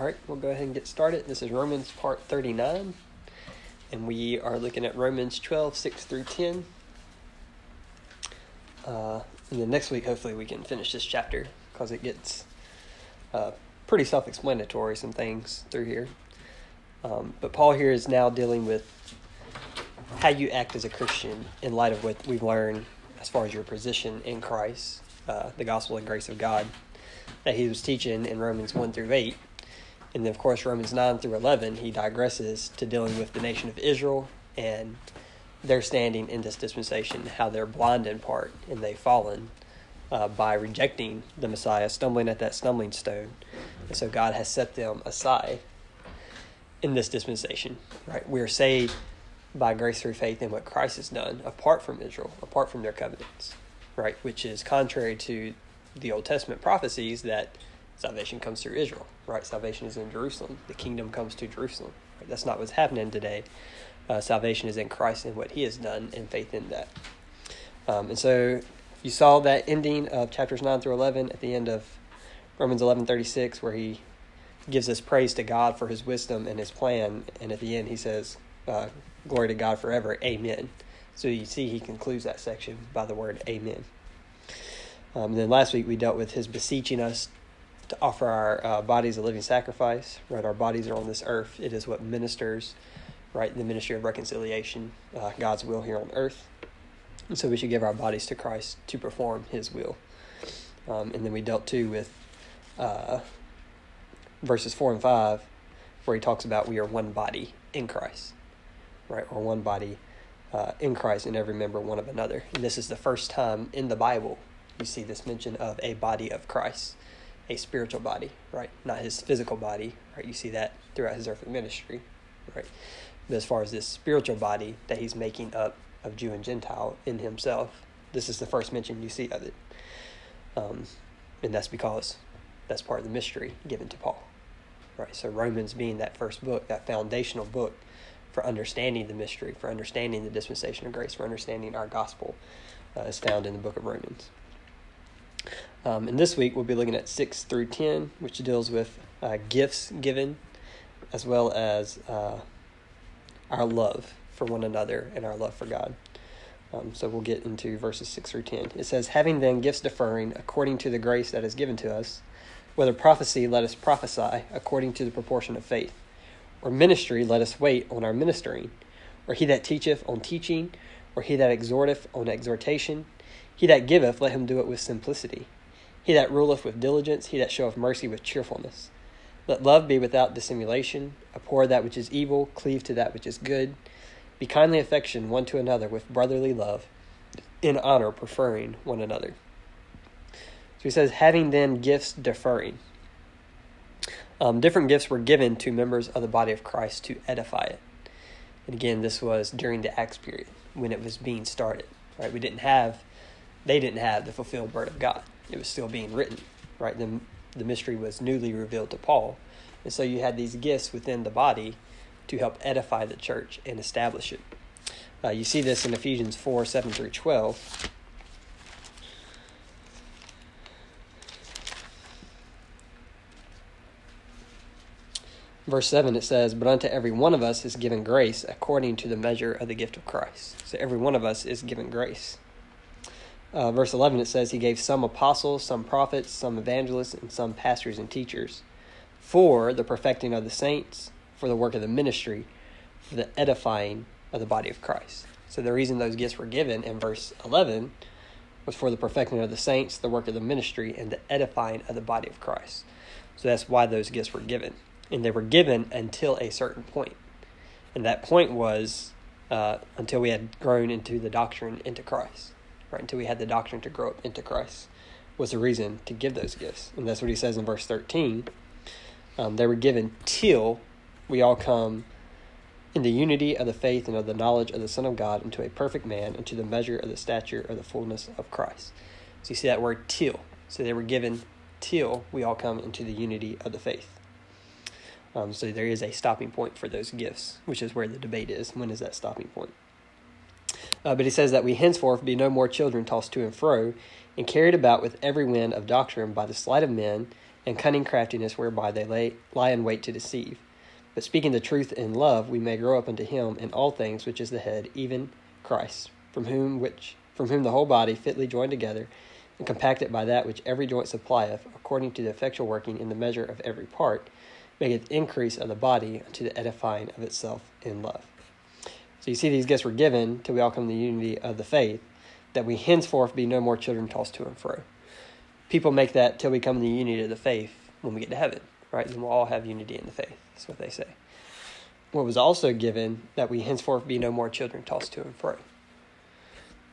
All right, we'll go ahead and get started. This is Romans part 39, and we are looking at Romans 12, 6 through 10. Uh, and then next week, hopefully, we can finish this chapter because it gets uh, pretty self explanatory, some things through here. Um, but Paul here is now dealing with how you act as a Christian in light of what we've learned as far as your position in Christ, uh, the gospel and grace of God that he was teaching in Romans 1 through 8 and then, of course, Romans 9 through 11, he digresses to dealing with the nation of Israel and their standing in this dispensation, how they're blind in part and they've fallen uh, by rejecting the Messiah, stumbling at that stumbling stone. And so God has set them aside in this dispensation, right? We are saved by grace through faith in what Christ has done, apart from Israel, apart from their covenants, right? Which is contrary to the Old Testament prophecies that salvation comes through Israel, right? Salvation is in Jerusalem. The kingdom comes to Jerusalem. Right? That's not what's happening today. Uh, salvation is in Christ and what He has done, and faith in that. Um, and so you saw that ending of chapters nine through eleven at the end of Romans eleven thirty six, where he gives us praise to God for His wisdom and His plan, and at the end he says, uh, "Glory to God forever, Amen." So you see, he concludes that section by the word Amen. Um, then last week we dealt with his beseeching us to offer our uh, bodies a living sacrifice. Right, our bodies are on this earth. It is what ministers, right, the ministry of reconciliation, uh, God's will here on earth. And so we should give our bodies to Christ to perform His will. Um, and then we dealt too with uh, verses four and five, where he talks about we are one body in Christ, right, or one body uh, in Christ, and every member one of another. And this is the first time in the Bible you see this mention of a body of Christ a spiritual body, right? Not his physical body, right? You see that throughout his earthly ministry, right? But as far as this spiritual body that he's making up of Jew and Gentile in himself, this is the first mention you see of it. Um, and that's because that's part of the mystery given to Paul, right? So Romans being that first book, that foundational book for understanding the mystery, for understanding the dispensation of grace, for understanding our gospel, uh, is found in the book of Romans. Um, and this week we'll be looking at 6 through 10, which deals with uh, gifts given as well as uh, our love for one another and our love for God. Um, so we'll get into verses 6 through 10. It says, Having then gifts differing according to the grace that is given to us, whether prophecy, let us prophesy according to the proportion of faith, or ministry, let us wait on our ministering, or he that teacheth on teaching, or he that exhorteth on exhortation. He that giveth, let him do it with simplicity. He that ruleth with diligence, he that showeth mercy with cheerfulness. Let love be without dissimulation. Abhor that which is evil, cleave to that which is good. Be kindly affection one to another with brotherly love, in honor preferring one another. So he says, having then gifts deferring. Um, different gifts were given to members of the body of Christ to edify it. And again, this was during the Acts period when it was being started. Right? We didn't have, they didn't have the fulfilled word of God it was still being written, right? The, the mystery was newly revealed to Paul. And so you had these gifts within the body to help edify the church and establish it. Uh, you see this in Ephesians 4 7 through 12. Verse 7 it says, But unto every one of us is given grace according to the measure of the gift of Christ. So every one of us is given grace uh, verse 11, it says, He gave some apostles, some prophets, some evangelists, and some pastors and teachers for the perfecting of the saints, for the work of the ministry, for the edifying of the body of Christ. So the reason those gifts were given in verse 11 was for the perfecting of the saints, the work of the ministry, and the edifying of the body of Christ. So that's why those gifts were given. And they were given until a certain point. And that point was uh, until we had grown into the doctrine into Christ right until we had the doctrine to grow up into Christ was the reason to give those gifts. And that's what he says in verse 13. Um, they were given till we all come in the unity of the faith and of the knowledge of the Son of God into a perfect man, into the measure of the stature of the fullness of Christ. So you see that word till. So they were given till we all come into the unity of the faith. Um, so there is a stopping point for those gifts, which is where the debate is. When is that stopping point? Uh, but he says that we henceforth be no more children tossed to and fro, and carried about with every wind of doctrine by the sleight of men, and cunning craftiness whereby they lay, lie in wait to deceive. But speaking the truth in love, we may grow up unto him in all things which is the head, even Christ, from whom which from whom the whole body fitly joined together and compacted by that which every joint supplieth, according to the effectual working in the measure of every part, maketh increase of the body unto the edifying of itself in love. So you see these gifts were given till we all come to the unity of the faith, that we henceforth be no more children tossed to and fro. People make that till we come in the unity of the faith when we get to heaven, right? Then we'll all have unity in the faith. That's what they say. What was also given that we henceforth be no more children tossed to and fro.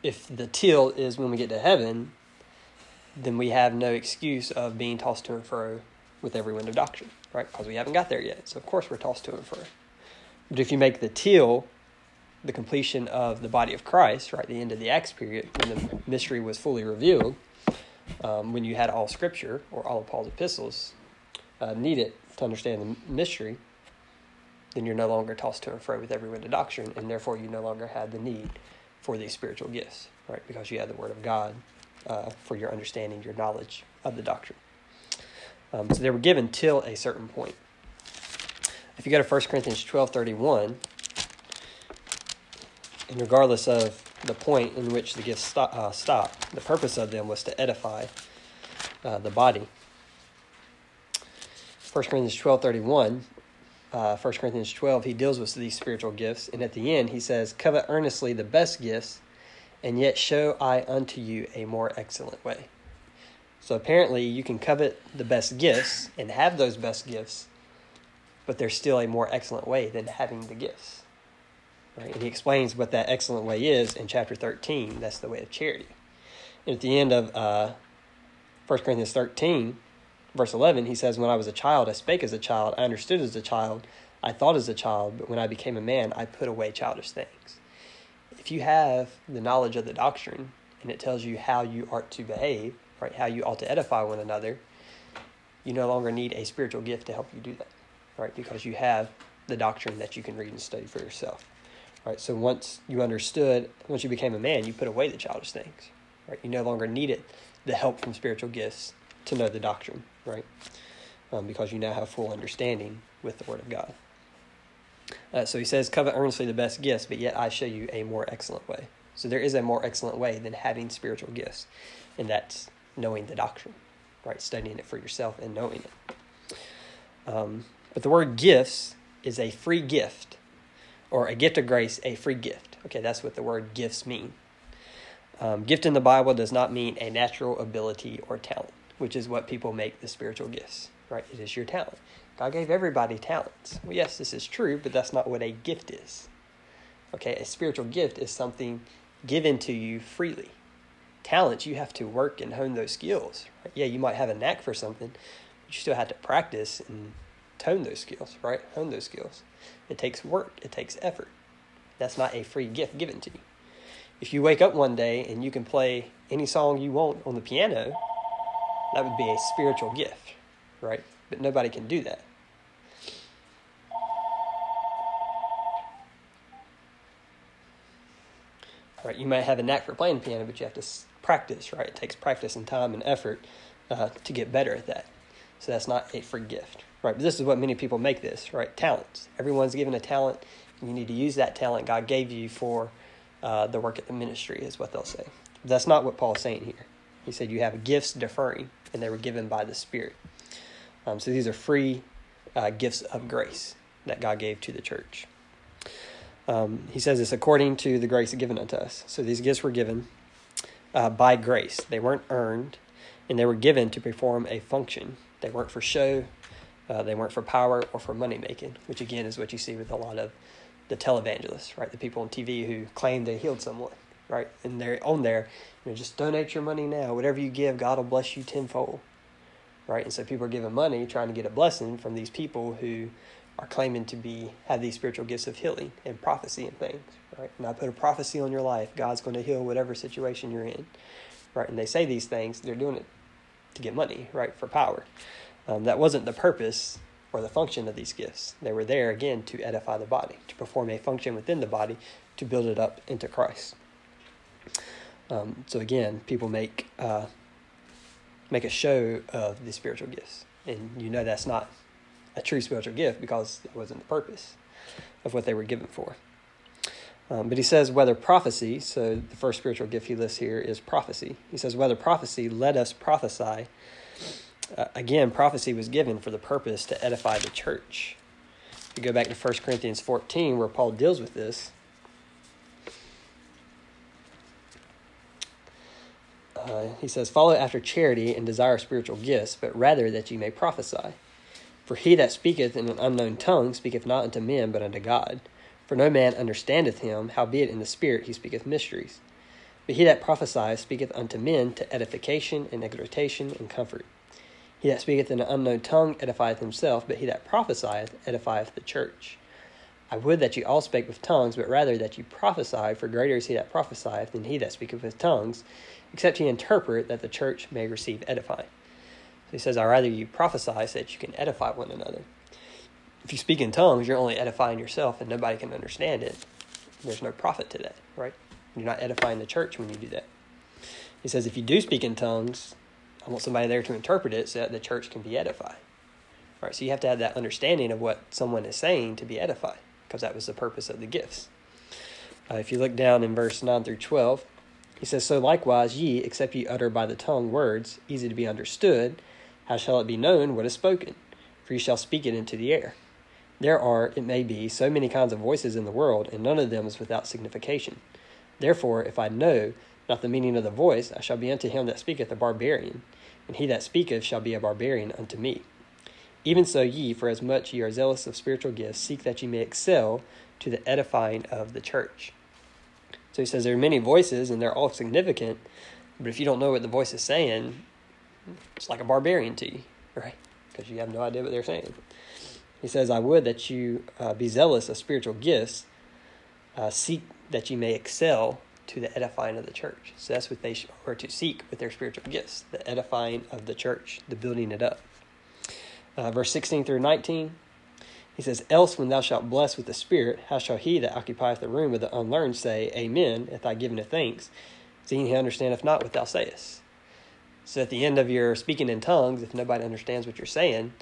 If the till is when we get to heaven, then we have no excuse of being tossed to and fro with every wind of doctrine, right? Because we haven't got there yet. So of course we're tossed to and fro. But if you make the till the completion of the body of Christ, right, the end of the Acts period, when the mystery was fully revealed, um, when you had all Scripture or all of Paul's epistles uh, needed to understand the mystery, then you're no longer tossed to and fro with every wind of doctrine, and therefore you no longer had the need for these spiritual gifts, right? Because you had the Word of God uh, for your understanding, your knowledge of the doctrine. Um, so they were given till a certain point. If you go to 1 Corinthians 12 31, and regardless of the point in which the gifts stop, uh, stop the purpose of them was to edify uh, the body. 1 Corinthians 12 31, uh, 1 Corinthians 12, he deals with these spiritual gifts. And at the end, he says, Covet earnestly the best gifts, and yet show I unto you a more excellent way. So apparently, you can covet the best gifts and have those best gifts, but there's still a more excellent way than having the gifts. Right? And he explains what that excellent way is in chapter 13. That's the way of charity. And at the end of uh, 1 Corinthians 13, verse 11, he says, When I was a child, I spake as a child, I understood as a child, I thought as a child, but when I became a man, I put away childish things. If you have the knowledge of the doctrine and it tells you how you are to behave, right, how you ought to edify one another, you no longer need a spiritual gift to help you do that, right, because you have the doctrine that you can read and study for yourself. Right? So once you understood, once you became a man, you put away the childish things. Right? You no longer needed the help from spiritual gifts to know the doctrine, right? Um, because you now have full understanding with the Word of God. Uh, so he says, Covet earnestly the best gifts, but yet I show you a more excellent way. So there is a more excellent way than having spiritual gifts, and that's knowing the doctrine, right? Studying it for yourself and knowing it. Um, but the word gifts is a free gift or a gift of grace, a free gift. Okay, that's what the word gifts mean. Um, gift in the Bible does not mean a natural ability or talent, which is what people make the spiritual gifts, right? It is your talent. God gave everybody talents. Well, yes, this is true, but that's not what a gift is. Okay, a spiritual gift is something given to you freely. Talents, you have to work and hone those skills. Right? Yeah, you might have a knack for something, but you still have to practice and tone those skills, right? Hone those skills. It takes work, it takes effort. That's not a free gift given to you. If you wake up one day and you can play any song you want on the piano, that would be a spiritual gift, right? But nobody can do that. Right, you might have a knack for playing piano, but you have to practice, right? It takes practice and time and effort uh, to get better at that. So that's not a free gift, right? But this is what many people make this, right? Talents. Everyone's given a talent. And you need to use that talent God gave you for uh, the work at the ministry, is what they'll say. That's not what Paul's saying here. He said you have gifts deferring, and they were given by the Spirit. Um, so these are free uh, gifts of grace that God gave to the church. Um, he says it's according to the grace given unto us. So these gifts were given uh, by grace. They weren't earned, and they were given to perform a function. They weren't for show, uh, they weren't for power or for money making, which again is what you see with a lot of the televangelists, right? The people on TV who claim they healed someone, right? And they're on there, you know, just donate your money now. Whatever you give, God will bless you tenfold, right? And so people are giving money trying to get a blessing from these people who are claiming to be have these spiritual gifts of healing and prophecy and things, right? And I put a prophecy on your life. God's going to heal whatever situation you're in, right? And they say these things. They're doing it to get money, right? For power. Um, that wasn't the purpose or the function of these gifts. They were there again to edify the body, to perform a function within the body, to build it up into Christ. Um, so again, people make uh, make a show of the spiritual gifts. And you know that's not a true spiritual gift because it wasn't the purpose of what they were given for. Um, but he says whether prophecy, so the first spiritual gift he lists here is prophecy. He says whether prophecy, let us prophesy. Uh, again, prophecy was given for the purpose to edify the church. If you go back to 1 Corinthians 14, where Paul deals with this, uh, he says, Follow after charity and desire spiritual gifts, but rather that ye may prophesy. For he that speaketh in an unknown tongue speaketh not unto men, but unto God. For no man understandeth him, howbeit in the Spirit he speaketh mysteries. But he that prophesieth speaketh unto men to edification and exhortation and comfort. He that speaketh in an unknown tongue edifieth himself, but he that prophesieth edifieth the church. I would that ye all spake with tongues, but rather that ye prophesy, for greater is he that prophesieth than he that speaketh with tongues, except he interpret, that the church may receive edifying. So he says, I rather you prophesy so that you can edify one another. If you speak in tongues, you're only edifying yourself and nobody can understand it. There's no profit to that, right? You're not edifying the church when you do that. He says, if you do speak in tongues, I want somebody there to interpret it so that the church can be edified. Right, so you have to have that understanding of what someone is saying to be edified, because that was the purpose of the gifts. Uh, if you look down in verse 9 through 12, he says, So likewise ye, except ye utter by the tongue words, easy to be understood, how shall it be known what is spoken? For ye shall speak it into the air. There are, it may be, so many kinds of voices in the world, and none of them is without signification. Therefore, if I know not the meaning of the voice, I shall be unto him that speaketh a barbarian, and he that speaketh shall be a barbarian unto me. Even so, ye, for as much ye are zealous of spiritual gifts, seek that ye may excel to the edifying of the church. So he says there are many voices, and they're all significant, but if you don't know what the voice is saying, it's like a barbarian to you, right? Because you have no idea what they're saying. He says, I would that you uh, be zealous of spiritual gifts, uh, seek that you may excel to the edifying of the church. So that's what they are to seek with their spiritual gifts the edifying of the church, the building it up. Uh, verse 16 through 19, he says, Else when thou shalt bless with the Spirit, how shall he that occupieth the room of the unlearned say, Amen, if thy giving of thanks, seeing he understandeth not what thou sayest? So at the end of your speaking in tongues, if nobody understands what you're saying,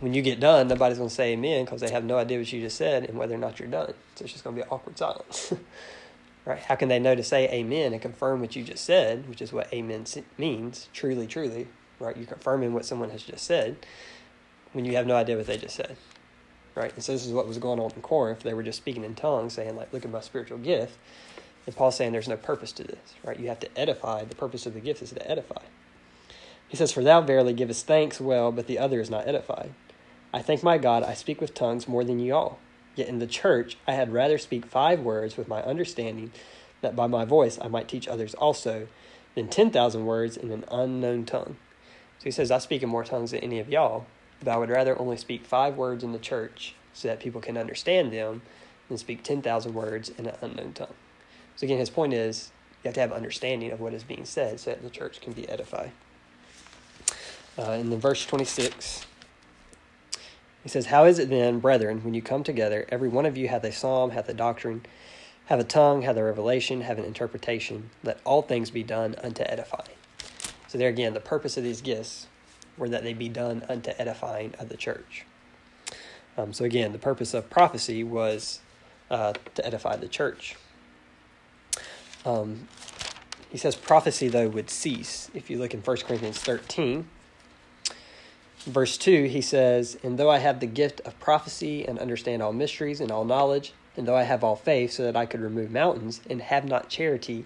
when you get done, nobody's going to say amen because they have no idea what you just said and whether or not you're done. So it's just going to be awkward silence. right? How can they know to say amen and confirm what you just said, which is what amen means, truly, truly, right? You're confirming what someone has just said when you have no idea what they just said, right? And so this is what was going on in Corinth. They were just speaking in tongues, saying, like, look at my spiritual gift. And Paul's saying there's no purpose to this, right? You have to edify. The purpose of the gift is to edify. He says, For thou verily givest thanks well, but the other is not edified. I thank my God I speak with tongues more than ye all. Yet in the church I had rather speak five words with my understanding, that by my voice I might teach others also, than ten thousand words in an unknown tongue. So he says, I speak in more tongues than any of y'all, but I would rather only speak five words in the church so that people can understand them than speak ten thousand words in an unknown tongue. So again, his point is you have to have understanding of what is being said so that the church can be edified. Uh, in the verse 26, he says, How is it then, brethren, when you come together, every one of you hath a psalm, hath a doctrine, have a tongue, have a revelation, have an interpretation. Let all things be done unto edifying. So there again, the purpose of these gifts were that they be done unto edifying of the church. Um, so again, the purpose of prophecy was uh, to edify the church. Um, he says prophecy, though, would cease. If you look in 1 Corinthians 13, verse 2, he says, And though I have the gift of prophecy and understand all mysteries and all knowledge, and though I have all faith so that I could remove mountains and have not charity,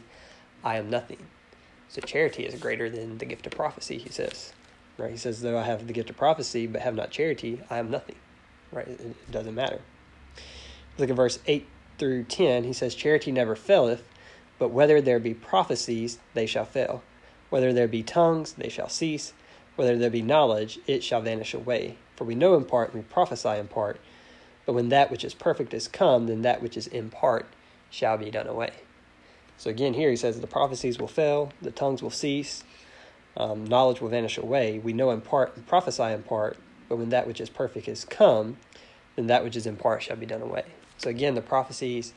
I am nothing. So charity is greater than the gift of prophecy, he says. Right? He says, though I have the gift of prophecy but have not charity, I am nothing. Right? It, doesn't matter. Look at verse 8 through 10. He says, Charity never faileth, but whether there be prophecies, they shall fail. Whether there be tongues, they shall cease. Whether there be knowledge, it shall vanish away. For we know in part, and we prophesy in part. But when that which is perfect is come, then that which is in part shall be done away. So again, here he says the prophecies will fail, the tongues will cease, um, knowledge will vanish away. We know in part and prophesy in part, but when that which is perfect is come, then that which is in part shall be done away. So again, the prophecies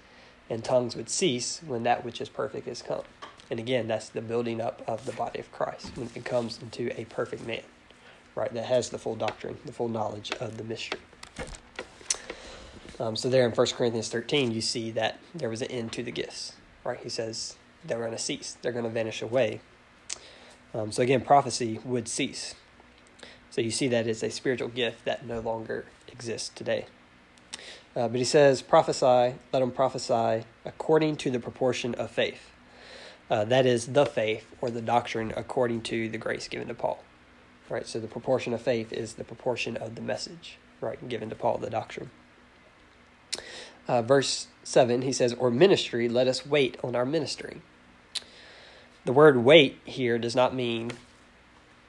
and tongues would cease when that which is perfect is come. And again, that's the building up of the body of Christ when it comes into a perfect man, right? That has the full doctrine, the full knowledge of the mystery. Um, so there in 1 Corinthians 13, you see that there was an end to the gifts, right? He says they're going to cease, they're going to vanish away. Um, so again, prophecy would cease. So you see that it's a spiritual gift that no longer exists today. Uh, but he says, prophesy, let them prophesy according to the proportion of faith. Uh, that is the faith or the doctrine according to the grace given to Paul. Right? So the proportion of faith is the proportion of the message, right, given to Paul, the doctrine. Uh, verse 7, he says, Or ministry, let us wait on our ministry. The word wait here does not mean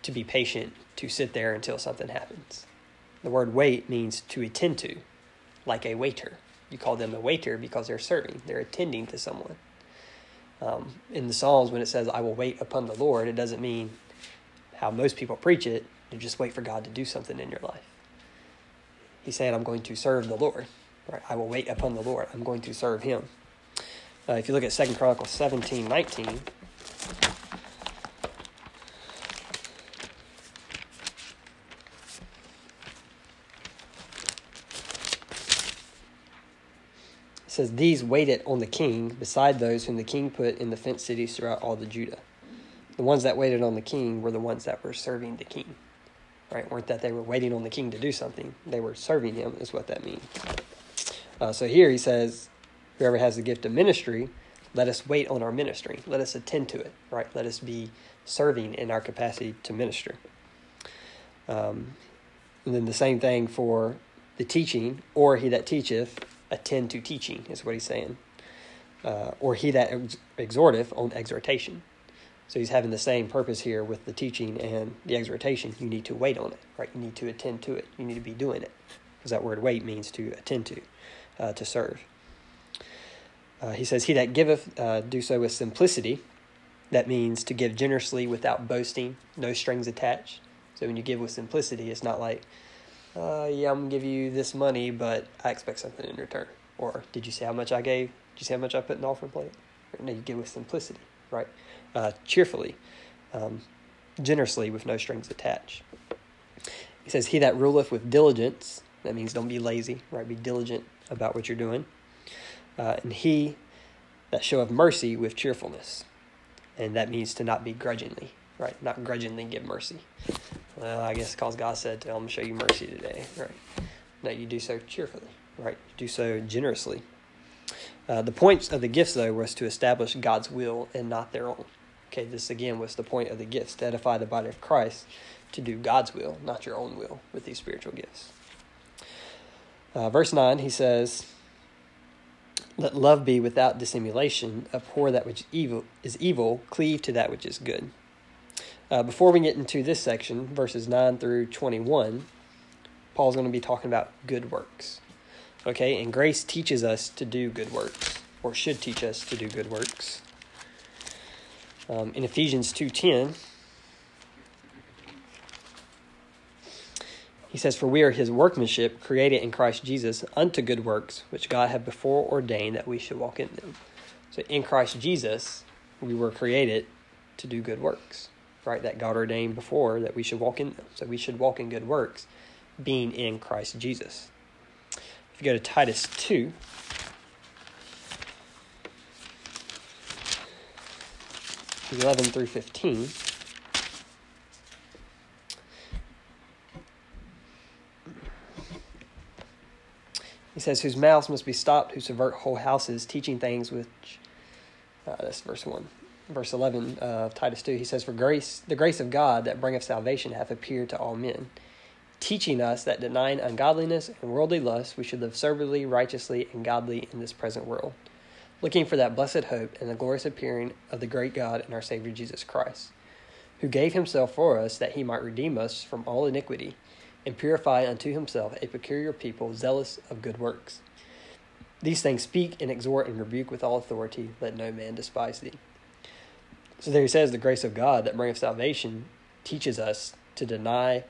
to be patient, to sit there until something happens. The word wait means to attend to, like a waiter. You call them a waiter because they're serving, they're attending to someone. Um, in the Psalms, when it says, I will wait upon the Lord, it doesn't mean how most people preach it, to just wait for God to do something in your life. He's saying, I'm going to serve the Lord. Right? I will wait upon the Lord. I'm going to serve him. Uh, if you look at Second Chronicles 17, 19, says, These waited on the king, beside those whom the king put in the fenced cities throughout all the Judah. The ones that waited on the king were the ones that were serving the king. Right? weren't that they were waiting on the king to do something. They were serving him, is what that means. Uh, so here he says, Whoever has the gift of ministry, let us wait on our ministry. Let us attend to it, right? Let us be serving in our capacity to minister. Um, and then the same thing for the teaching, or he that teacheth, attend to teaching, is what he's saying. Uh, or he that ex- exhorteth on exhortation. So he's having the same purpose here with the teaching and the exhortation. You need to wait on it, right? You need to attend to it. You need to be doing it. Because that word wait means to attend to, uh, to serve. Uh, he says, He that giveth, uh, do so with simplicity. That means to give generously without boasting, no strings attached. So when you give with simplicity, it's not like, uh, yeah, I'm gonna give you this money, but I expect something in return. Or did you see how much I gave? Did you see how much I put in the offering plate? No, you give with simplicity, right? Uh, cheerfully, um, generously, with no strings attached. He says, "He that ruleth with diligence." That means don't be lazy, right? Be diligent about what you're doing. Uh, and he that showeth mercy with cheerfulness, and that means to not be grudgingly, right? Not grudgingly give mercy. Well, I guess because God said, to, I'm going to show you mercy today, right? No, you do so cheerfully, right? You do so generously. Uh, the point of the gifts, though, was to establish God's will and not their own. Okay, this again was the point of the gifts to edify the body of Christ, to do God's will, not your own will, with these spiritual gifts. Uh, verse 9, he says, Let love be without dissimulation, abhor that which evil is evil, cleave to that which is good. Uh, before we get into this section, verses 9 through 21, Paul's going to be talking about good works. Okay, and grace teaches us to do good works, or should teach us to do good works. Um, in Ephesians 2.10, he says, For we are his workmanship, created in Christ Jesus, unto good works, which God had before ordained that we should walk in them. So in Christ Jesus, we were created to do good works right, that God ordained before that we should walk in them. So we should walk in good works, being in Christ Jesus. If you go to Titus 2, eleven through fifteen. He says, Whose mouths must be stopped, who subvert whole houses, teaching things which. Uh, that's verse 1 verse 11 of Titus 2, he says, For grace, the grace of God that bringeth salvation hath appeared to all men, teaching us that denying ungodliness and worldly lust, we should live soberly, righteously, and godly in this present world, looking for that blessed hope and the glorious appearing of the great God and our Savior Jesus Christ, who gave himself for us that he might redeem us from all iniquity and purify unto himself a peculiar people zealous of good works. These things speak and exhort and rebuke with all authority, let no man despise thee. So there he says the grace of God that bringeth salvation teaches us to deny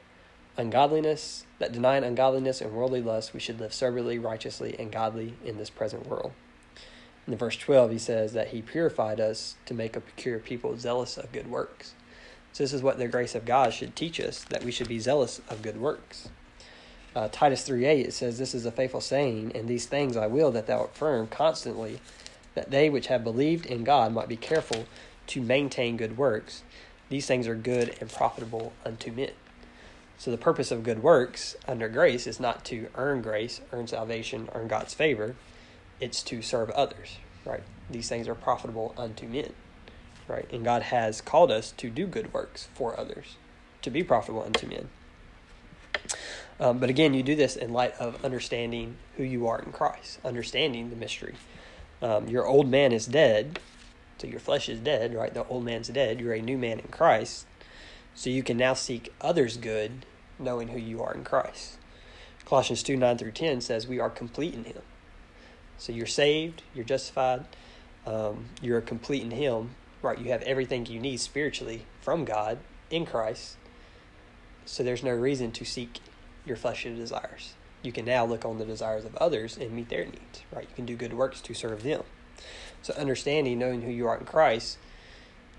ungodliness, that denying ungodliness and worldly lust, we should live soberly, righteously, and godly in this present world. In verse 12, he says that he purified us to make a peculiar people zealous of good works. So this is what the grace of God should teach us that we should be zealous of good works. Uh, Titus 3:8 it says, "This is a faithful saying, and these things I will that thou affirm constantly, that they which have believed in God might be careful to maintain good works. These things are good and profitable unto men." So the purpose of good works under grace is not to earn grace, earn salvation, earn God's favor. It's to serve others, right? These things are profitable unto men, right? And God has called us to do good works for others, to be profitable unto men. Um, but again, you do this in light of understanding who you are in Christ, understanding the mystery. Um, your old man is dead, so your flesh is dead, right? The old man's dead. You're a new man in Christ. So you can now seek others' good, knowing who you are in Christ. Colossians 2 9 through 10 says, We are complete in Him. So you're saved, you're justified, um, you're complete in Him, right? You have everything you need spiritually from God in Christ. So there's no reason to seek your fleshly desires. You can now look on the desires of others and meet their needs, right? You can do good works to serve them. So understanding, knowing who you are in Christ,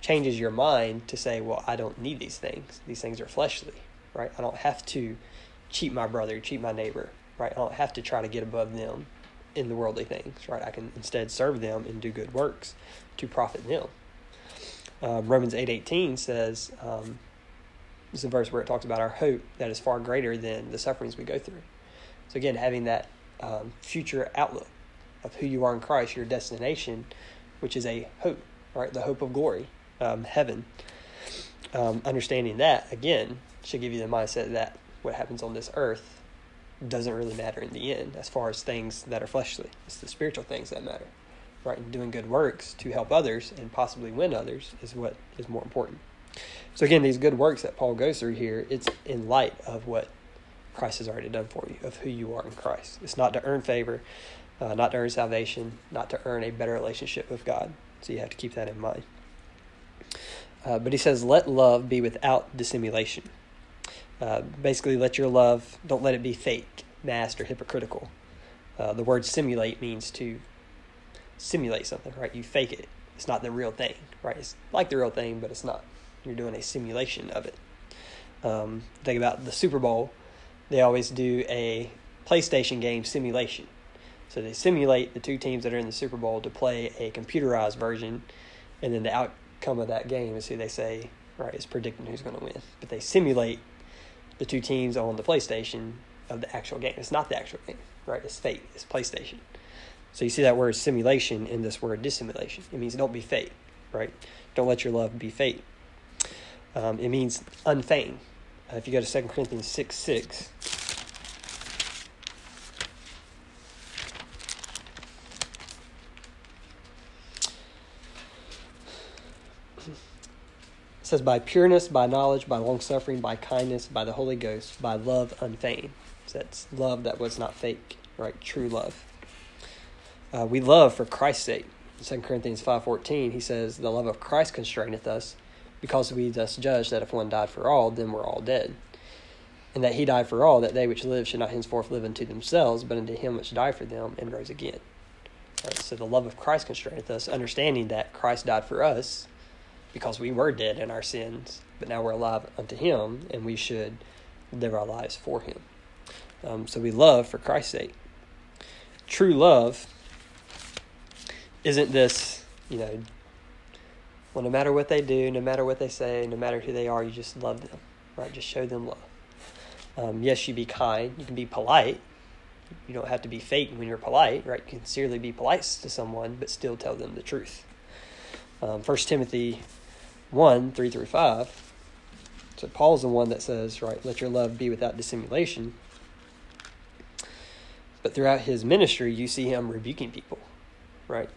changes your mind to say, well, I don't need these things. These things are fleshly, right? I don't have to cheat my brother, cheat my neighbor, right? I don't have to try to get above them in the worldly things, right? I can instead serve them and do good works to profit them. Um, Romans eight eighteen says, um, this is a verse where it talks about our hope that is far greater than the sufferings we go through. So again, having that um, future outlook of who you are in Christ, your destination, which is a hope, right? The hope of glory, um, heaven. Um, understanding that again should give you the mindset that what happens on this earth doesn't really matter in the end, as far as things that are fleshly. It's the spiritual things that matter, right? And doing good works to help others and possibly win others is what is more important. So again, these good works that Paul goes through here, it's in light of what Christ has already done for you, of who you are in Christ. It's not to earn favor, uh, not to earn salvation, not to earn a better relationship with God. So you have to keep that in mind. Uh, but he says, let love be without dissimulation. Uh, basically, let your love, don't let it be fake, masked, or hypocritical. Uh, the word simulate means to simulate something, right? You fake it. It's not the real thing, right? It's like the real thing, but it's not. You're doing a simulation of it. Um, think about the Super Bowl. They always do a PlayStation game simulation. So they simulate the two teams that are in the Super Bowl to play a computerized version, and then the outcome of that game is who they say right is predicting who's going to win. But they simulate the two teams on the PlayStation of the actual game. It's not the actual game, right? It's fake. It's PlayStation. So you see that word simulation in this word dissimulation. It means don't be fake, right? Don't let your love be fake. Um, it means unfeigned. Uh, if you go to 2 Corinthians 6 6, says, By pureness, by knowledge, by long suffering, by kindness, by the Holy Ghost, by love unfeigned. So that's love that was not fake, right? True love. Uh, we love for Christ's sake. In 2 Corinthians 5.14, he says, The love of Christ constraineth us, because we thus judge that if one died for all, then we're all dead. And that he died for all, that they which live should not henceforth live unto themselves, but unto him which died for them and rose again. Right, so the love of Christ constraineth us, understanding that Christ died for us because we were dead in our sins, but now we're alive unto him, and we should live our lives for him. Um, so we love for Christ's sake. True love isn't this, you know, well, no matter what they do, no matter what they say, no matter who they are, you just love them, right? Just show them love. Um, yes, you be kind. You can be polite. You don't have to be fake when you're polite, right? You can sincerely be polite to someone, but still tell them the truth. Um, 1 Timothy 1 3 through 5. So Paul's the one that says, right, let your love be without dissimulation. But throughout his ministry, you see him rebuking people, right?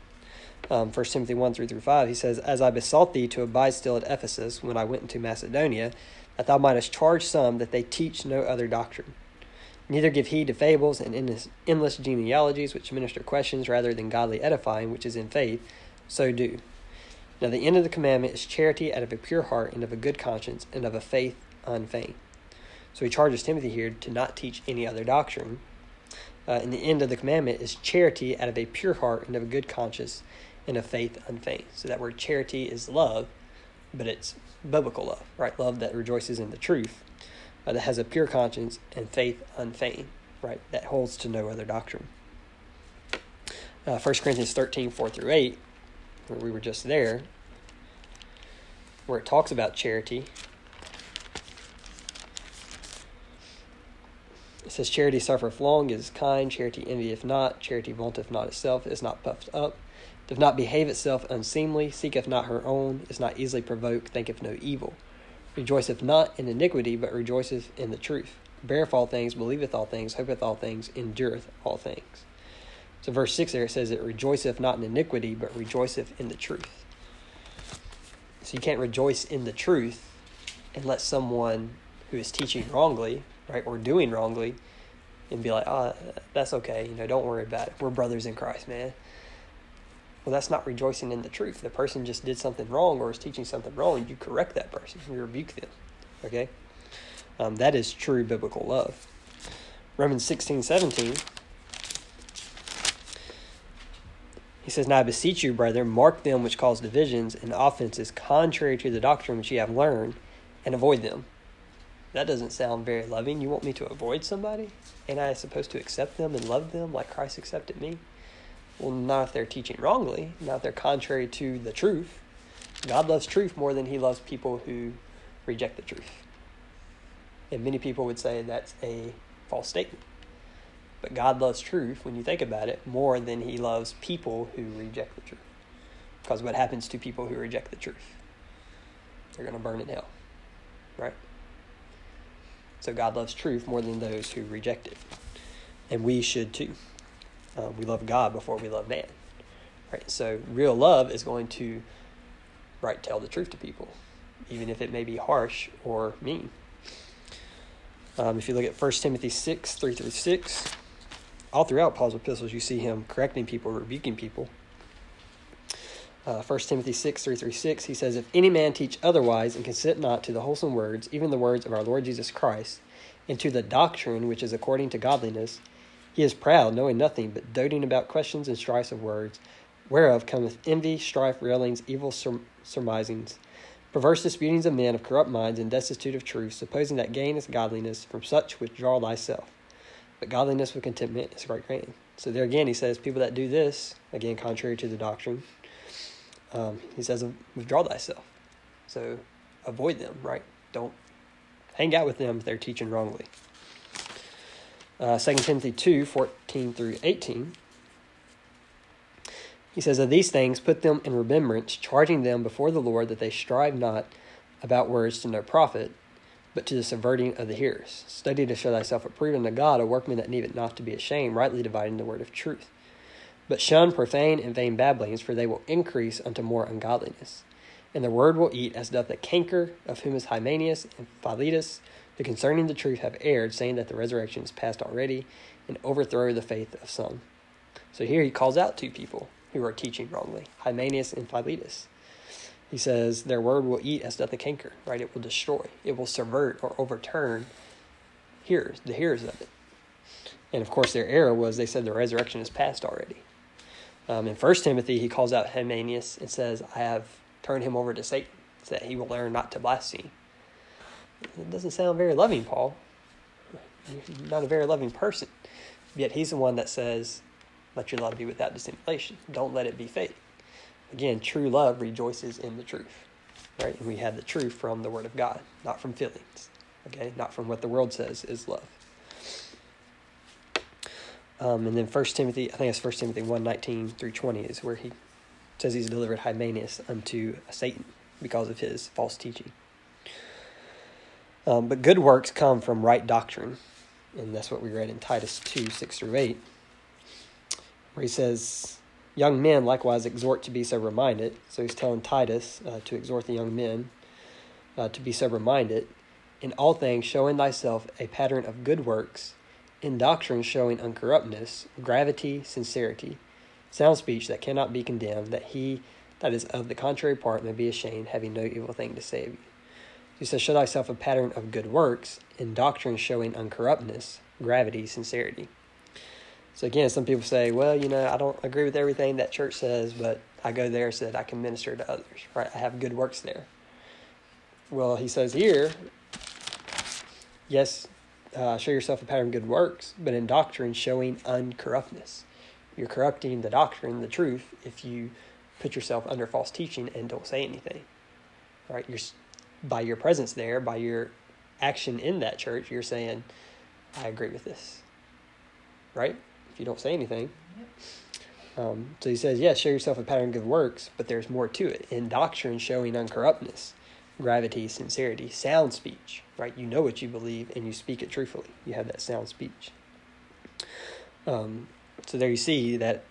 um, 1 Timothy 1 3 through 5, he says, As I besought thee to abide still at Ephesus when I went into Macedonia, that thou mightest charge some that they teach no other doctrine. Neither give heed to fables and endless genealogies which minister questions rather than godly edifying, which is in faith, so do. Now, the end of the commandment is charity out of a pure heart and of a good conscience and of a faith unfeigned. So he charges Timothy here to not teach any other doctrine. Uh, and the end of the commandment is charity out of a pure heart and of a good conscience and of faith unfeigned. So that word charity is love, but it's biblical love, right? Love that rejoices in the truth, uh, that has a pure conscience and faith unfeigned, right? That holds to no other doctrine. Uh, 1 Corinthians 13, 4 through 8, where we were just there, where it talks about charity. It says, Charity suffereth long, is kind, charity envieth not, charity vaunteth not itself, is not puffed up, doth not behave itself unseemly, seeketh not her own, is not easily provoked, thinketh no evil, rejoiceth not in iniquity, but rejoiceth in the truth, beareth all things, believeth all things, hopeth all things, endureth all things. So, verse 6 there it says, It rejoiceth not in iniquity, but rejoiceth in the truth. So, you can't rejoice in the truth and let someone who is teaching wrongly, right, or doing wrongly, and be like, oh, that's okay, you know, don't worry about it. We're brothers in Christ, man. Well, that's not rejoicing in the truth. The person just did something wrong or is teaching something wrong. You correct that person, you rebuke them, okay? Um, that is true biblical love. Romans 16, 17 He says, Now I beseech you, brethren, mark them which cause divisions and offenses contrary to the doctrine which ye have learned, and avoid them. That doesn't sound very loving. You want me to avoid somebody? And I supposed to accept them and love them like Christ accepted me? Well, not if they're teaching wrongly, not if they're contrary to the truth. God loves truth more than he loves people who reject the truth. And many people would say that's a false statement. But God loves truth, when you think about it, more than he loves people who reject the truth. Because what happens to people who reject the truth? They're going to burn in hell. Right? So God loves truth more than those who reject it. And we should too. Uh, we love God before we love man. Right? So real love is going to right tell the truth to people, even if it may be harsh or mean. Um, if you look at 1 Timothy 6, 3 through 6, all throughout Paul's epistles, you see him correcting people, rebuking people. Uh, 1 Timothy 6, 3 through 6, he says, If any man teach otherwise and consent not to the wholesome words, even the words of our Lord Jesus Christ, and to the doctrine which is according to godliness, he is proud, knowing nothing, but doting about questions and strifes of words, whereof cometh envy, strife, railings, evil surmisings, perverse disputings of men of corrupt minds, and destitute of truth, supposing that gain is godliness, from such withdraw thyself. But godliness with contentment is a great gain. So there again, he says, people that do this, again, contrary to the doctrine, um, he says, withdraw thyself. So avoid them, right? Don't hang out with them if they're teaching wrongly. Uh, 2 Timothy 2 14 through 18. He says, Of these things put them in remembrance, charging them before the Lord that they strive not about words to no profit, but to the subverting of the hearers. Study to show thyself approved unto God, a workman that needeth not to be ashamed, rightly dividing the word of truth. But shun profane and vain babblings, for they will increase unto more ungodliness. And the word will eat as doth the canker, of whom is Hymenaeus and Philetus, who concerning the truth have erred, saying that the resurrection is past already, and overthrow the faith of some. So here he calls out two people who are teaching wrongly Hymenaeus and Philetus. He says, Their word will eat as doth a canker, right? It will destroy, it will subvert or overturn hearers, the hearers of it. And of course, their error was they said the resurrection is past already. Um, in First Timothy, he calls out Hymenaeus and says, I have turned him over to Satan, so that he will learn not to blaspheme. It doesn't sound very loving, Paul. You're not a very loving person. Yet he's the one that says, Let your love be without dissimulation. Don't let it be fake. Again, true love rejoices in the truth, right? And we had the truth from the Word of God, not from feelings, okay? Not from what the world says is love. Um, and then First Timothy, I think it's First Timothy one nineteen through 20 is where he says he's delivered Hymenaeus unto Satan because of his false teaching. Um, but good works come from right doctrine, and that's what we read in Titus 2 6 through 8, where he says, Young men likewise exhort to be sober minded. So he's telling Titus uh, to exhort the young men uh, to be sober minded. In all things, showing thyself a pattern of good works, in doctrine, showing uncorruptness, gravity, sincerity, sound speech that cannot be condemned, that he that is of the contrary part may be ashamed, having no evil thing to say of you. He says, Show thyself a pattern of good works, in doctrine, showing uncorruptness, gravity, sincerity. So again, some people say, well, you know, I don't agree with everything that church says, but I go there so that I can minister to others, right? I have good works there. Well, he says here, yes, uh, show yourself a pattern of good works, but in doctrine, showing uncorruptness. You're corrupting the doctrine, the truth, if you put yourself under false teaching and don't say anything. Right? You're by your presence there, by your action in that church, you're saying, "I agree with this." Right? If you don't say anything. Yep. Um, so he says, yes, show yourself a pattern of good works, but there's more to it. In doctrine, showing uncorruptness gravity, sincerity, sound speech, right? You know what you believe and you speak it truthfully. You have that sound speech. Um, so there you see that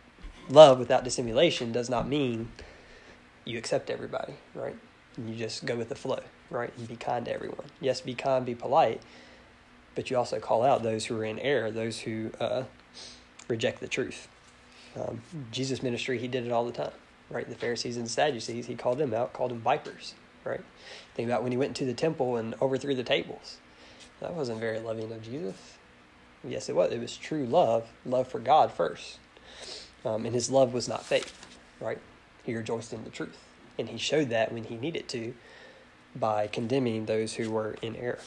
love without dissimulation does not mean you accept everybody, right? You just go with the flow, right? And be kind to everyone. Yes, be kind, be polite, but you also call out those who are in error, those who uh, reject the truth. Um, Jesus' ministry, he did it all the time, right? The Pharisees and Sadducees, he called them out, called them vipers, right? Think about when he went to the temple and overthrew the tables. That wasn't very loving of Jesus. Yes, it was. It was true love, love for God first. Um, and his love was not fake, right? He rejoiced in the truth. And he showed that when he needed to by condemning those who were in error.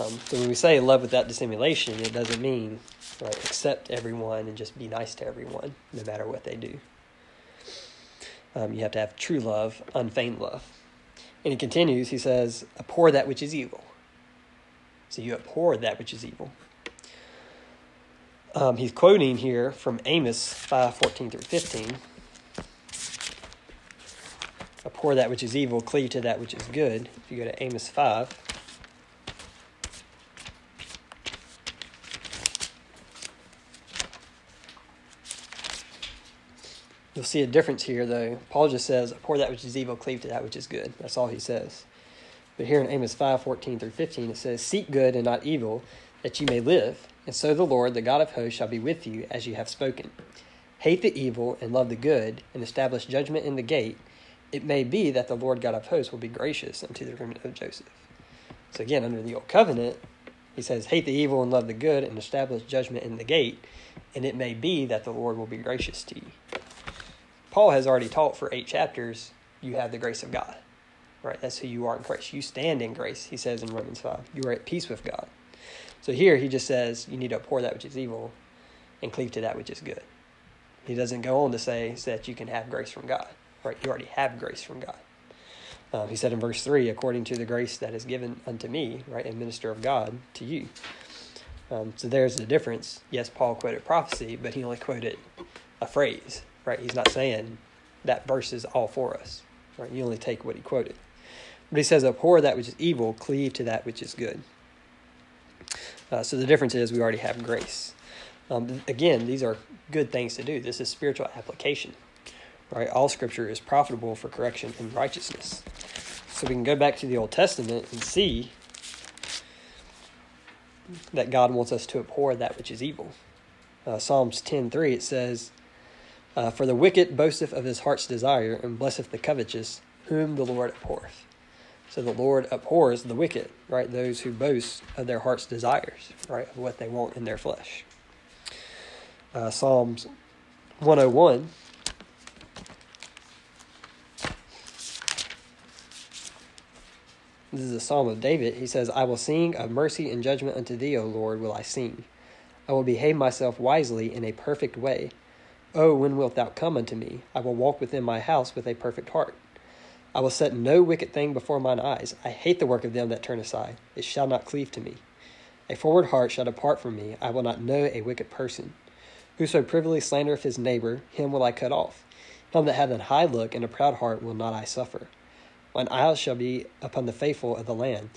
Um, so when we say love without dissimulation, it doesn't mean accept everyone and just be nice to everyone, no matter what they do. Um, you have to have true love, unfeigned love. And he continues, he says, abhor that which is evil. So you abhor that which is evil. Um, he's quoting here from Amos 5 14 through 15. Abhor that which is evil, cleave to that which is good. If you go to Amos 5. You'll see a difference here, though. Paul just says, Abhor that which is evil, cleave to that which is good. That's all he says. But here in Amos 5 14 through 15, it says, Seek good and not evil, that you may live. And so the Lord, the God of hosts, shall be with you as you have spoken. Hate the evil and love the good, and establish judgment in the gate. It may be that the Lord God of hosts will be gracious unto the remnant of Joseph. So again, under the old covenant, he says, Hate the evil and love the good, and establish judgment in the gate. And it may be that the Lord will be gracious to you. Paul has already taught for eight chapters, you have the grace of God. Right? That's who you are in Christ. You stand in grace, he says in Romans 5. You are at peace with God. So here he just says you need to abhor that which is evil and cleave to that which is good. He doesn't go on to say that you can have grace from God. Right? You already have grace from God. Um, he said in verse 3, according to the grace that is given unto me, right, and minister of God to you. Um, so there's the difference. Yes, Paul quoted prophecy, but he only quoted a phrase right? He's not saying that verse is all for us, right? You only take what he quoted. But he says, abhor that which is evil, cleave to that which is good. Uh, so the difference is we already have grace. Um, again, these are good things to do. This is spiritual application, right? All scripture is profitable for correction and righteousness. So we can go back to the Old Testament and see that God wants us to abhor that which is evil. Uh, Psalms 10.3, it says, uh, for the wicked boasteth of his heart's desire, and blesseth the covetous, whom the Lord abhorreth. So the Lord abhors the wicked, right? Those who boast of their heart's desires, right? Of what they want in their flesh. Uh, Psalms 101. This is a psalm of David. He says, I will sing of mercy and judgment unto thee, O Lord, will I sing. I will behave myself wisely in a perfect way. Oh, when wilt thou come unto me? I will walk within my house with a perfect heart. I will set no wicked thing before mine eyes. I hate the work of them that turn aside. It shall not cleave to me. A forward heart shall depart from me. I will not know a wicked person. Whoso privily slandereth his neighbor, him will I cut off. Him that hath an high look and a proud heart will not I suffer. Mine eyes shall be upon the faithful of the land,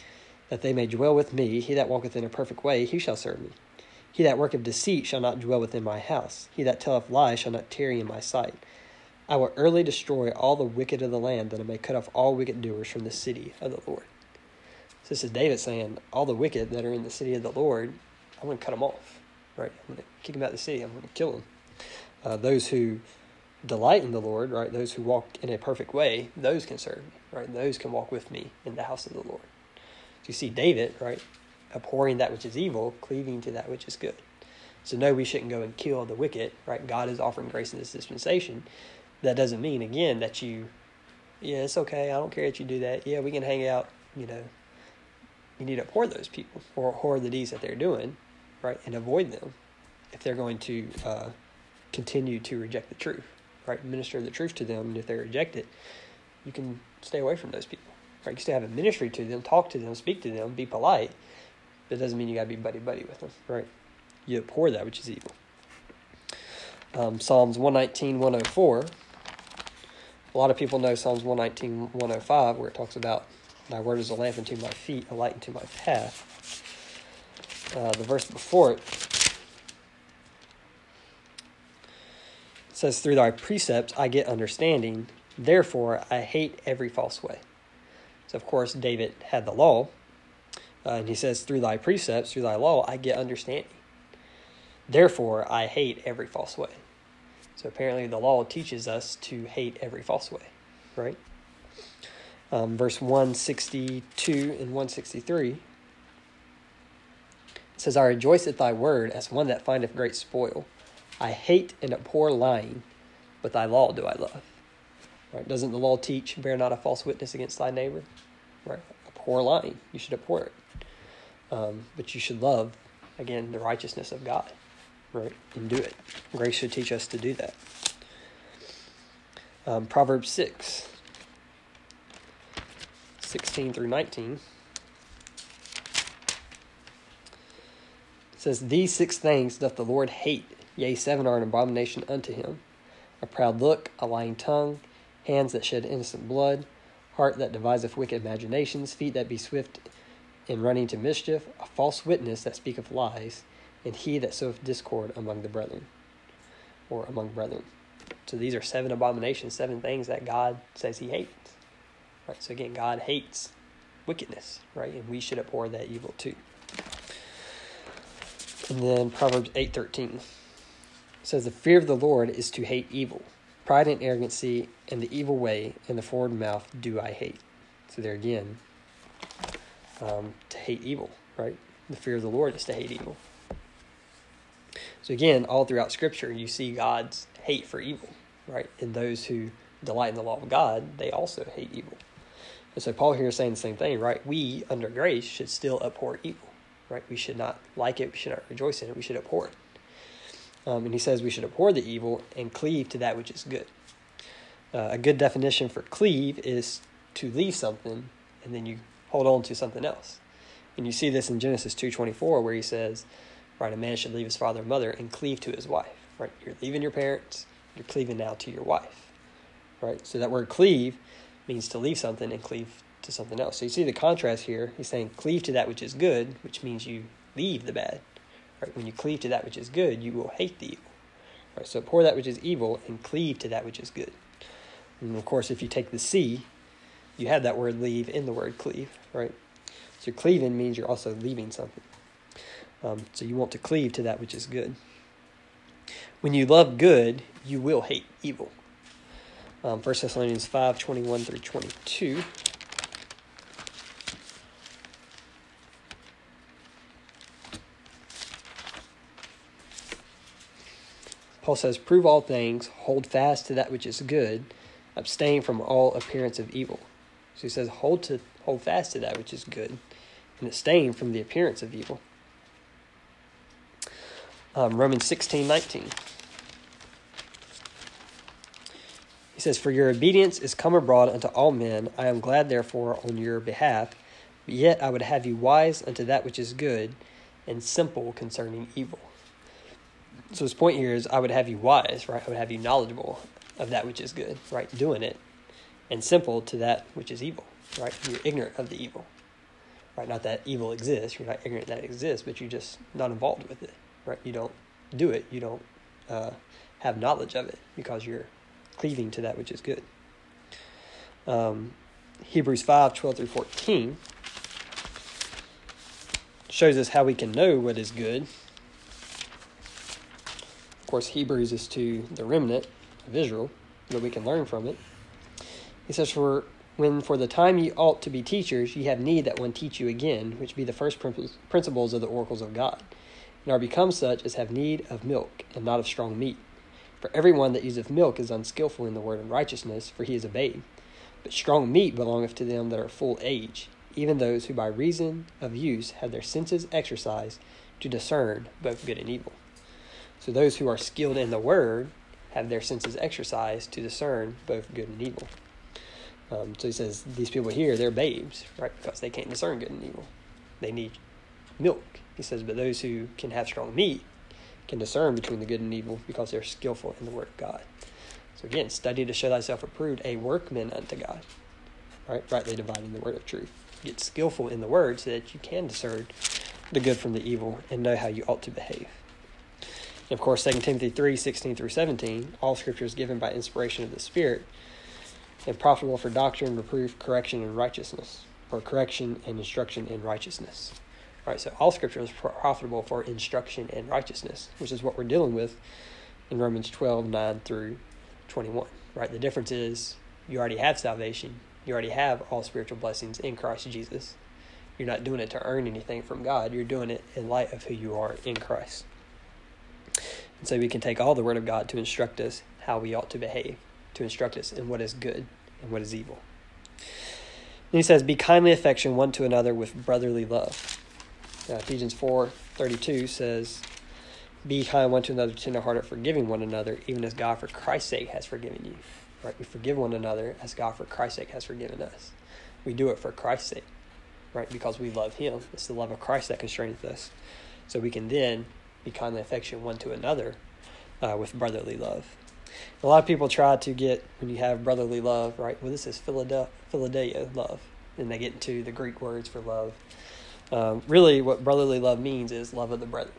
that they may dwell with me. He that walketh in a perfect way, he shall serve me. He that worketh deceit shall not dwell within my house. He that telleth lies shall not tarry in my sight. I will early destroy all the wicked of the land, that I may cut off all wicked doers from the city of the Lord. So this is David saying, all the wicked that are in the city of the Lord, I'm going to cut them off. Right? I'm going to kick them out of the city. I'm going to kill them. Uh, those who delight in the Lord, right? Those who walk in a perfect way, those can serve me, right? Those can walk with me in the house of the Lord. So you see David, right? Abhorring that which is evil, cleaving to that which is good. So no, we shouldn't go and kill the wicked, right? God is offering grace in this dispensation. That doesn't mean, again, that you Yeah, it's okay. I don't care that you do that. Yeah, we can hang out. You know, you need to abhor those people or abhor the deeds that they're doing, right, and avoid them if they're going to uh, continue to reject the truth, right? Minister the truth to them, and if they reject it, you can stay away from those people, right? You still have a ministry to them, talk to them, speak to them, be polite. That doesn't mean you got to be buddy buddy with them, right? You abhor that which is evil. Um, Psalms 119, 104. A lot of people know Psalms 119, 105, where it talks about Thy word is a lamp unto my feet, a light unto my path. Uh, the verse before it says, Through thy precepts I get understanding, therefore I hate every false way. So, of course, David had the law, uh, and he says, Through thy precepts, through thy law, I get understanding. Therefore, I hate every false way. So, apparently, the law teaches us to hate every false way, right? Um, verse 162 and 163 says, I rejoice at thy word as one that findeth great spoil. I hate and abhor lying, but thy law do I love. Right? Doesn't the law teach, bear not a false witness against thy neighbor? Right? Abhor lying. You should abhor it. Um, but you should love, again, the righteousness of God. Right? And do it. Grace should teach us to do that. Um, Proverbs 6, 16 through 19. says, These six things doth the Lord hate, yea, seven are an abomination unto him a proud look, a lying tongue, hands that shed innocent blood, heart that deviseth wicked imaginations, feet that be swift in running to mischief, a false witness that speaketh lies, and he that soweth discord among the brethren, or among brethren. So these are seven abominations, seven things that God says he hates. Right? So again, God hates wickedness, right? And we should abhor that evil too. And then Proverbs 8:13 says the fear of the Lord is to hate evil. Pride and arrogancy and the evil way and the forward mouth do I hate. So there again, um, to hate evil, right? The fear of the Lord is to hate evil. So again, all throughout Scripture, you see God's hate for evil, right? And those who delight in the law of God, they also hate evil. And so Paul here is saying the same thing, right? We, under grace, should still abhor evil right? We should not like it. We should not rejoice in it. We should abhor it. Um, and he says we should abhor the evil and cleave to that which is good. Uh, a good definition for cleave is to leave something and then you hold on to something else. And you see this in Genesis 2.24 where he says, right, a man should leave his father and mother and cleave to his wife. Right? You're leaving your parents, you're cleaving now to your wife. Right? So that word cleave means to leave something and cleave to something else. So you see the contrast here. He's saying cleave to that which is good, which means you leave the bad. Right? When you cleave to that which is good, you will hate the evil. Right? So abhor that which is evil and cleave to that which is good. And of course, if you take the C, you have that word leave in the word cleave, right? So cleaving means you're also leaving something. Um, so you want to cleave to that which is good. When you love good, you will hate evil. Um, 1 Thessalonians 5 21 through 22. Paul says, Prove all things, hold fast to that which is good, abstain from all appearance of evil. So he says, hold to hold fast to that which is good, and abstain from the appearance of evil. Um, Romans sixteen nineteen. He says, For your obedience is come abroad unto all men. I am glad, therefore, on your behalf. But yet I would have you wise unto that which is good, and simple concerning evil. So his point here is I would have you wise, right? I would have you knowledgeable of that which is good, right? Doing it, and simple to that which is evil, right? You're ignorant of the evil, right? Not that evil exists. You're not ignorant that it exists, but you're just not involved with it, right? You don't do it. You don't uh, have knowledge of it because you're cleaving to that which is good. Um, Hebrews 5 12 through 14 shows us how we can know what is good Of course, Hebrews is to the remnant of Israel, that we can learn from it. He says, For when for the time ye ought to be teachers, ye have need that one teach you again, which be the first principles of the oracles of God, and are become such as have need of milk, and not of strong meat. For every one that useth milk is unskilful in the word of righteousness, for he is a babe. But strong meat belongeth to them that are full age, even those who by reason of use have their senses exercised to discern both good and evil. So those who are skilled in the word have their senses exercised to discern both good and evil. Um, so he says these people here, they're babes, right? Because they can't discern good and evil. They need milk. He says, but those who can have strong meat can discern between the good and evil because they're skillful in the word of God. So again, study to show thyself approved, a workman unto God, right? Rightly dividing the word of truth. Get skillful in the word so that you can discern the good from the evil and know how you ought to behave. And of course, 2 Timothy 3 16 through 17, all scripture is given by inspiration of the Spirit and profitable for doctrine, reproof, correction, and righteousness, or correction and instruction in righteousness. All right, so all scripture is profitable for instruction and righteousness, which is what we're dealing with in Romans 12 9 through 21. Right, the difference is you already have salvation, you already have all spiritual blessings in Christ Jesus. You're not doing it to earn anything from God, you're doing it in light of who you are in Christ. And so we can take all the Word of God to instruct us how we ought to behave, to instruct us in what is good and what is evil. And he says, Be kindly affection one to another with brotherly love. Uh, Ephesians 4 32 says, Be kind one to another, tenderhearted, forgiving one another, even as God for Christ's sake has forgiven you. Right? We forgive one another as God for Christ's sake has forgiven us. We do it for Christ's sake, right? Because we love Him. It's the love of Christ that constrains us. So we can then be kindly affection one to another uh, with brotherly love. A lot of people try to get, when you have brotherly love, right? Well, this is Philadelphia love. And they get into the Greek words for love. Um, really, what brotherly love means is love of the brethren.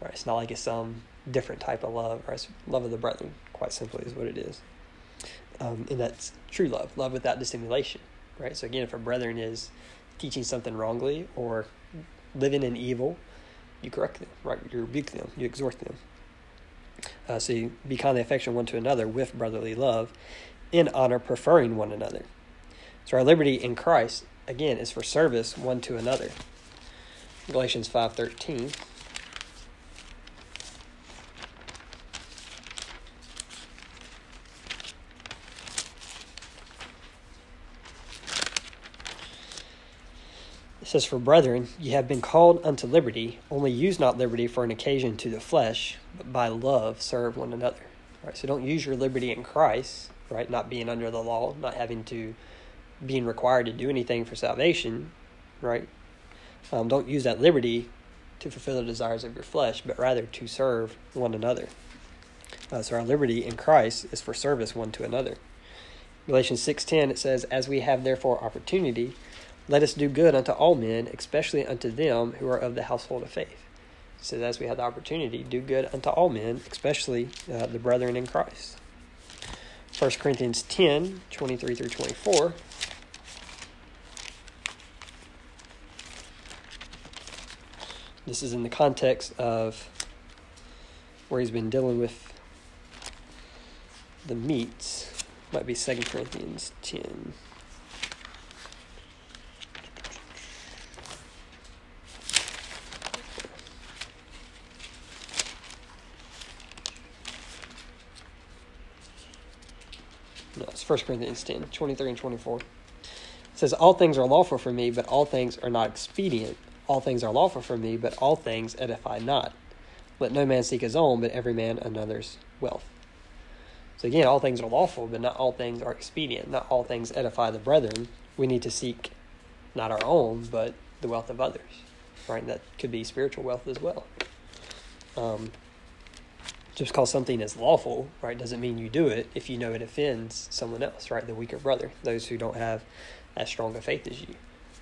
Right? It's not like it's some different type of love, right? It's love of the brethren, quite simply, is what it is. Um, and that's true love, love without dissimulation, right? So, again, if a brethren is teaching something wrongly or living in evil, you correct them, right? You rebuke them, you exhort them. Uh, so you be kindly affectionate one to another with brotherly love, in honor, preferring one another. So our liberty in Christ, again, is for service one to another. Galatians five thirteen. Says, For brethren, ye have been called unto liberty, only use not liberty for an occasion to the flesh, but by love serve one another. Right? So don't use your liberty in Christ, right? Not being under the law, not having to being required to do anything for salvation, right? Um, don't use that liberty to fulfill the desires of your flesh, but rather to serve one another. Uh, so our liberty in Christ is for service one to another. Galatians 6:10 it says, "As we have therefore opportunity, let us do good unto all men, especially unto them who are of the household of faith. So as we have the opportunity, do good unto all men, especially uh, the brethren in Christ. 1 Corinthians 10, 23 through 24. This is in the context of where he's been dealing with the meats. Might be 2 Corinthians 10. It's 1 Corinthians 10, 23 and 24. It says, All things are lawful for me, but all things are not expedient. All things are lawful for me, but all things edify not. Let no man seek his own, but every man another's wealth. So again, all things are lawful, but not all things are expedient. Not all things edify the brethren. We need to seek not our own, but the wealth of others. Right? That could be spiritual wealth as well. Um, just because something is lawful, right, doesn't mean you do it if you know it offends someone else, right? The weaker brother, those who don't have as strong a faith as you,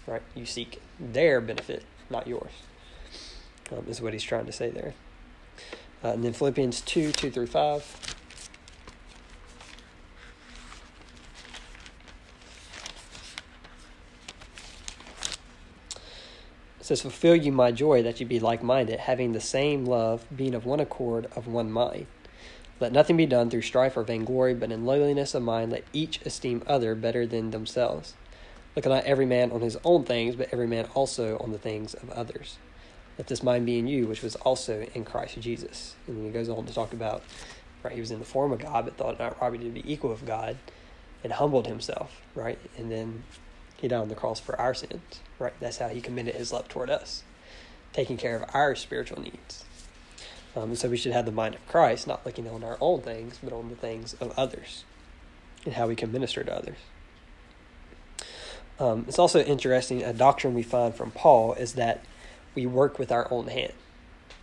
right? You seek their benefit, not yours. Um, is what he's trying to say there. Uh, and then Philippians 2 2 through 5. Says, Fulfill you my joy that you be like minded, having the same love, being of one accord, of one mind. Let nothing be done through strife or vainglory, but in lowliness of mind let each esteem other better than themselves. Look not every man on his own things, but every man also on the things of others. Let this mind be in you, which was also in Christ Jesus. And then he goes on to talk about, right, he was in the form of God, but thought not robbery to be equal with God. and humbled himself, right? And then he died on the cross for our sins, right? That's how he committed his love toward us, taking care of our spiritual needs. Um, so we should have the mind of Christ, not looking on our own things, but on the things of others and how we can minister to others. Um, it's also interesting, a doctrine we find from Paul is that we work with our own hand.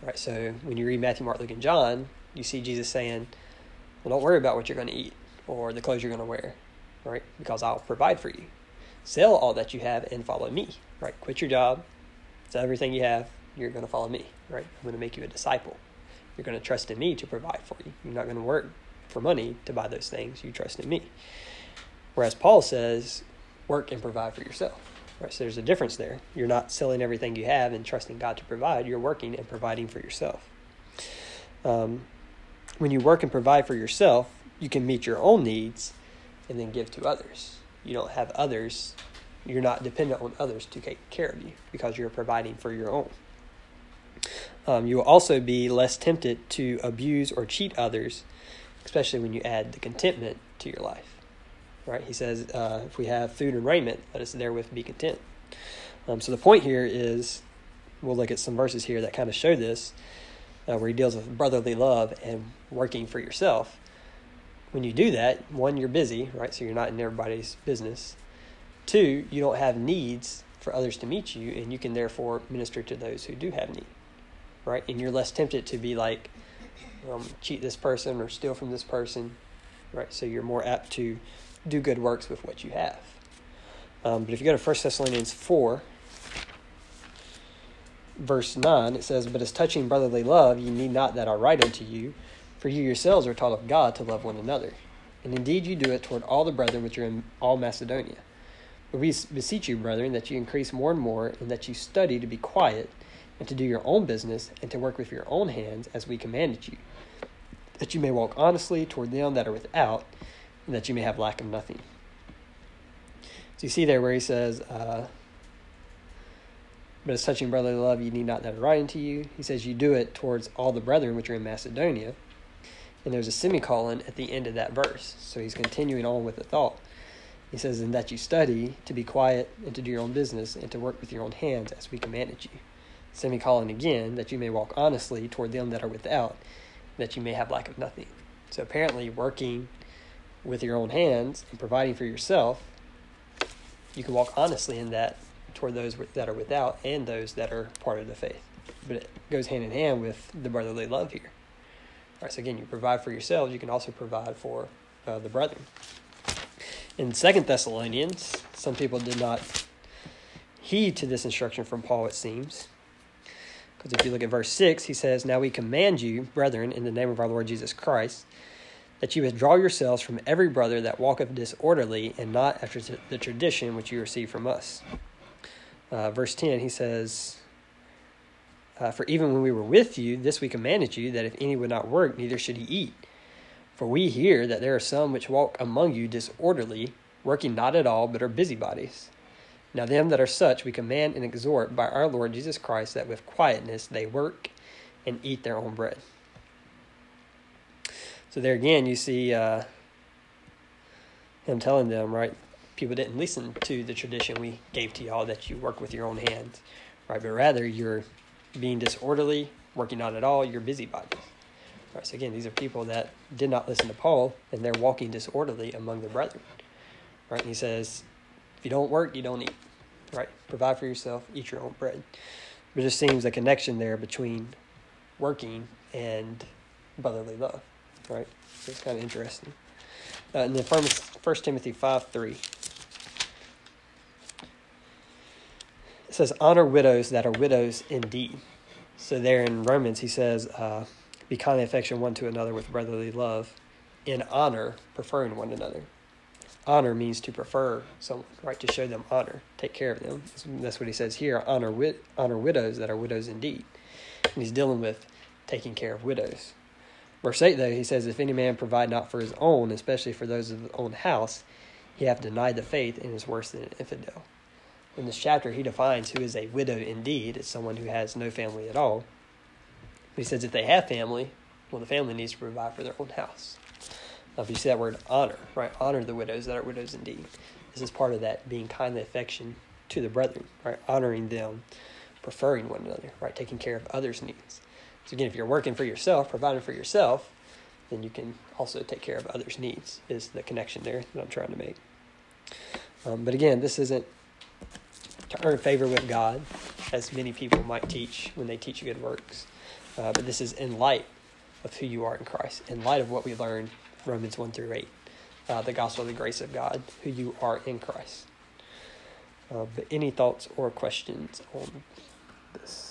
Right? So when you read Matthew, Mark, Luke, and John, you see Jesus saying, Well, don't worry about what you're going to eat or the clothes you're going to wear, right? Because I'll provide for you. Sell all that you have and follow me, right? Quit your job, sell everything you have, you're going to follow me, right? I'm going to make you a disciple. You're going to trust in me to provide for you. You're not going to work for money to buy those things. You trust in me. Whereas Paul says, work and provide for yourself. Right? So there's a difference there. You're not selling everything you have and trusting God to provide. You're working and providing for yourself. Um, when you work and provide for yourself, you can meet your own needs and then give to others. You don't have others, you're not dependent on others to take care of you because you're providing for your own. Um, you will also be less tempted to abuse or cheat others, especially when you add the contentment to your life. Right? He says, uh, if we have food and raiment, let us therewith be content. Um, so the point here is, we'll look at some verses here that kind of show this, uh, where he deals with brotherly love and working for yourself when you do that, one, you're busy, right? So you're not in everybody's business. Two, you don't have needs for others to meet you, and you can therefore minister to those who do have need, right? And you're less tempted to be like, um, cheat this person or steal from this person, right? So you're more apt to do good works with what you have. Um, but if you go to 1 Thessalonians 4, verse 9, it says, But as touching brotherly love, ye need not that I write unto you for you yourselves are taught of God to love one another. And indeed you do it toward all the brethren which are in all Macedonia. But we beseech you, brethren, that you increase more and more, and that you study to be quiet, and to do your own business, and to work with your own hands, as we commanded you, that you may walk honestly toward them that are without, and that you may have lack of nothing. So you see there where he says, uh, But as touching brotherly love, you need not that I write unto you. He says, You do it towards all the brethren which are in Macedonia and there's a semicolon at the end of that verse. So he's continuing on with the thought. He says, "In that you study to be quiet and to do your own business and to work with your own hands as we commanded you." Semicolon again, that you may walk honestly toward them that are without, that you may have lack of nothing. So apparently, working with your own hands and providing for yourself, you can walk honestly in that toward those that are without and those that are part of the faith. But it goes hand in hand with the brotherly love here. Right, so again, you provide for yourselves, you can also provide for uh, the brethren. In Second Thessalonians, some people did not heed to this instruction from Paul, it seems. Because if you look at verse 6, he says, Now we command you, brethren, in the name of our Lord Jesus Christ, that you withdraw yourselves from every brother that walketh disorderly and not after the tradition which you receive from us. Uh, verse 10, he says, uh, for even when we were with you, this we commanded you, that if any would not work, neither should he eat. For we hear that there are some which walk among you disorderly, working not at all, but are busybodies. Now, them that are such we command and exhort by our Lord Jesus Christ that with quietness they work and eat their own bread. So, there again, you see uh, him telling them, right? People didn't listen to the tradition we gave to y'all that you work with your own hands, right? But rather, you're being disorderly, working not at all, you're busybodies. All right, so again, these are people that did not listen to Paul, and they're walking disorderly among the brethren. Right. and he says, if you don't work, you don't eat. Right. provide for yourself, eat your own bread. There just seems a connection there between working and brotherly love. Right. so it's kind of interesting. Uh, and then 1 Timothy 5 3. Says, honor widows that are widows indeed. So there in Romans, he says, uh, be kindly affection one to another with brotherly love, in honor, preferring one another. Honor means to prefer someone, right? To show them honor, take care of them. That's what he says here. Honor wid- honor widows that are widows indeed. And he's dealing with taking care of widows. Verse 8, though, he says, If any man provide not for his own, especially for those of his own house, he hath denied the faith and is worse than an infidel in this chapter, he defines who is a widow indeed as someone who has no family at all. But he says if they have family, well, the family needs to provide for their own house. Uh, if you see that word honor, right? Honor the widows that are widows indeed. This is part of that being kindly affection to the brethren, right? Honoring them, preferring one another, right? Taking care of others' needs. So again, if you're working for yourself, providing for yourself, then you can also take care of others' needs. Is the connection there that I'm trying to make? Um, but again, this isn't to earn favor with God, as many people might teach when they teach good works. Uh, but this is in light of who you are in Christ, in light of what we learned Romans 1 through 8, uh, the gospel of the grace of God, who you are in Christ. Uh, but any thoughts or questions on this?